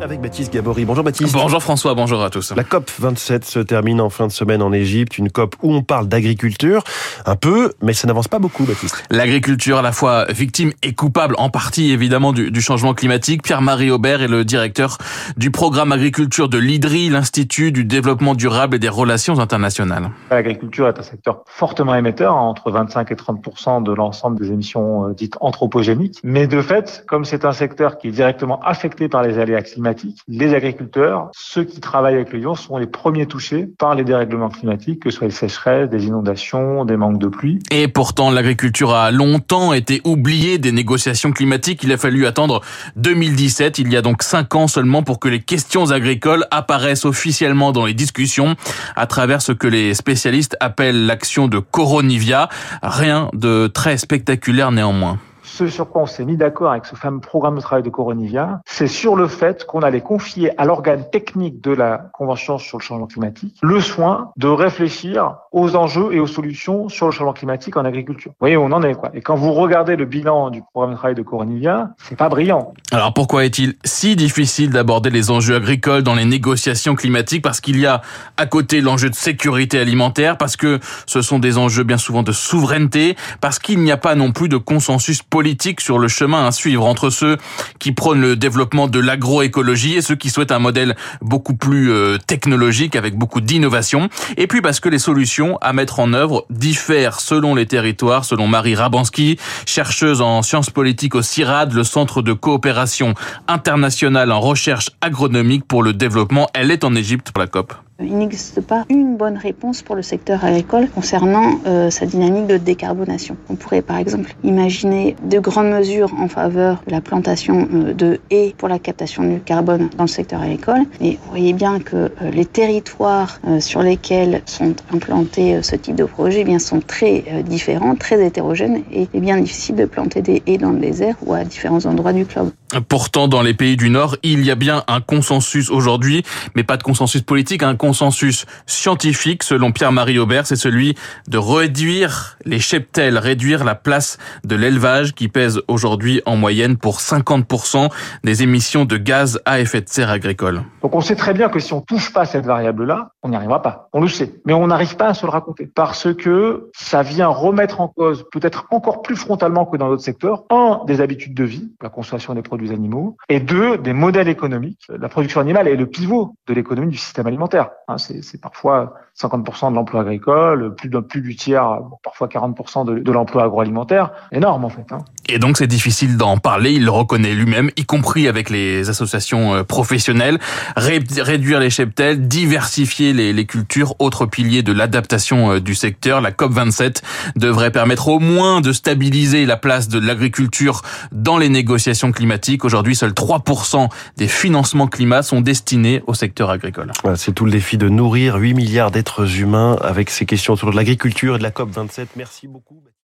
Avec Baptiste Gabory. Bonjour Baptiste. Bonjour François, bonjour à tous. La COP 27 se termine en fin de semaine en Égypte, une COP où on parle d'agriculture, un peu, mais ça n'avance pas beaucoup Baptiste. L'agriculture à la fois victime et coupable en partie évidemment du, du changement climatique. Pierre-Marie Aubert est le directeur du programme agriculture de l'IDRI, l'Institut du développement durable et des relations internationales. L'agriculture est un secteur fortement émetteur, hein, entre 25 et 30 de l'ensemble des émissions euh, dites anthropogéniques. Mais de fait, comme c'est un secteur qui est directement affecté par les aléas climatiques, les agriculteurs, ceux qui travaillent avec le lion, sont les premiers touchés par les dérèglements climatiques, que ce soit les sécheresses, des inondations, des manques de pluie. Et pourtant, l'agriculture a longtemps été oubliée des négociations climatiques. Il a fallu attendre 2017, il y a donc cinq ans seulement, pour que les questions agricoles apparaissent officiellement dans les discussions à travers ce que les spécialistes appellent l'action de Coronivia. Rien de très spectaculaire néanmoins ce sur quoi on s'est mis d'accord avec ce fameux programme de travail de Coronivia, c'est sur le fait qu'on allait confier à l'organe technique de la Convention sur le changement climatique le soin de réfléchir aux enjeux et aux solutions sur le changement climatique en agriculture. Vous voyez où on en est, quoi. Et quand vous regardez le bilan du programme de travail de Coronivia, c'est pas brillant. Alors pourquoi est-il si difficile d'aborder les enjeux agricoles dans les négociations climatiques? Parce qu'il y a à côté l'enjeu de sécurité alimentaire, parce que ce sont des enjeux bien souvent de souveraineté, parce qu'il n'y a pas non plus de consensus politique sur le chemin à suivre entre ceux qui prônent le développement de l'agroécologie et ceux qui souhaitent un modèle beaucoup plus euh, technologique avec beaucoup d'innovation. Et puis parce que les solutions à mettre en œuvre diffèrent selon les territoires, selon Marie Rabansky, chercheuse en sciences politiques au CIRAD, le Centre de coopération internationale en recherche agronomique pour le développement. Elle est en Égypte pour la COP. Il n'existe pas une bonne réponse pour le secteur agricole concernant euh, sa dynamique de décarbonation. On pourrait par exemple imaginer de grandes mesures en faveur de la plantation euh, de haies pour la captation du carbone dans le secteur agricole. Mais vous voyez bien que euh, les territoires sur lesquels sont implantés ce type de projet eh bien, sont très différents, très hétérogènes et est bien difficile de planter des haies dans le désert ou à différents endroits du globe. Pourtant, dans les pays du Nord, il y a bien un consensus aujourd'hui, mais pas de consensus politique, un consensus scientifique, selon Pierre-Marie Aubert, c'est celui de réduire les cheptels, réduire la place de l'élevage qui pèse aujourd'hui en moyenne pour 50% des émissions de gaz à effet de serre agricole. Donc on sait très bien que si on touche pas cette variable-là, on n'y arrivera pas. On le sait. Mais on n'arrive pas à se le raconter. Parce que ça vient remettre en cause, peut-être encore plus frontalement que dans d'autres secteurs, un, des habitudes de vie, la consommation des produits des animaux, et deux, des modèles économiques. La production animale est le pivot de l'économie du système alimentaire. Hein, c'est parfois 50% de l'emploi agricole, plus, du tiers, parfois 40% de, l'emploi agroalimentaire. Énorme en fait. Hein. Et donc c'est difficile d'en parler, il le reconnaît lui-même, y compris avec les associations euh, professionnelles. Ré réduire les cheptels, diversifier les, les cultures, autre pilier de l'adaptation euh, du secteur. La COP27 devrait permettre au moins de stabiliser la place de l'agriculture dans les négociations climatiques Aujourd'hui, seuls 3% des financements climat sont destinés au secteur agricole. C'est tout le défi de nourrir 8 milliards d'êtres humains avec ces questions autour de l'agriculture et de la COP27. Merci beaucoup.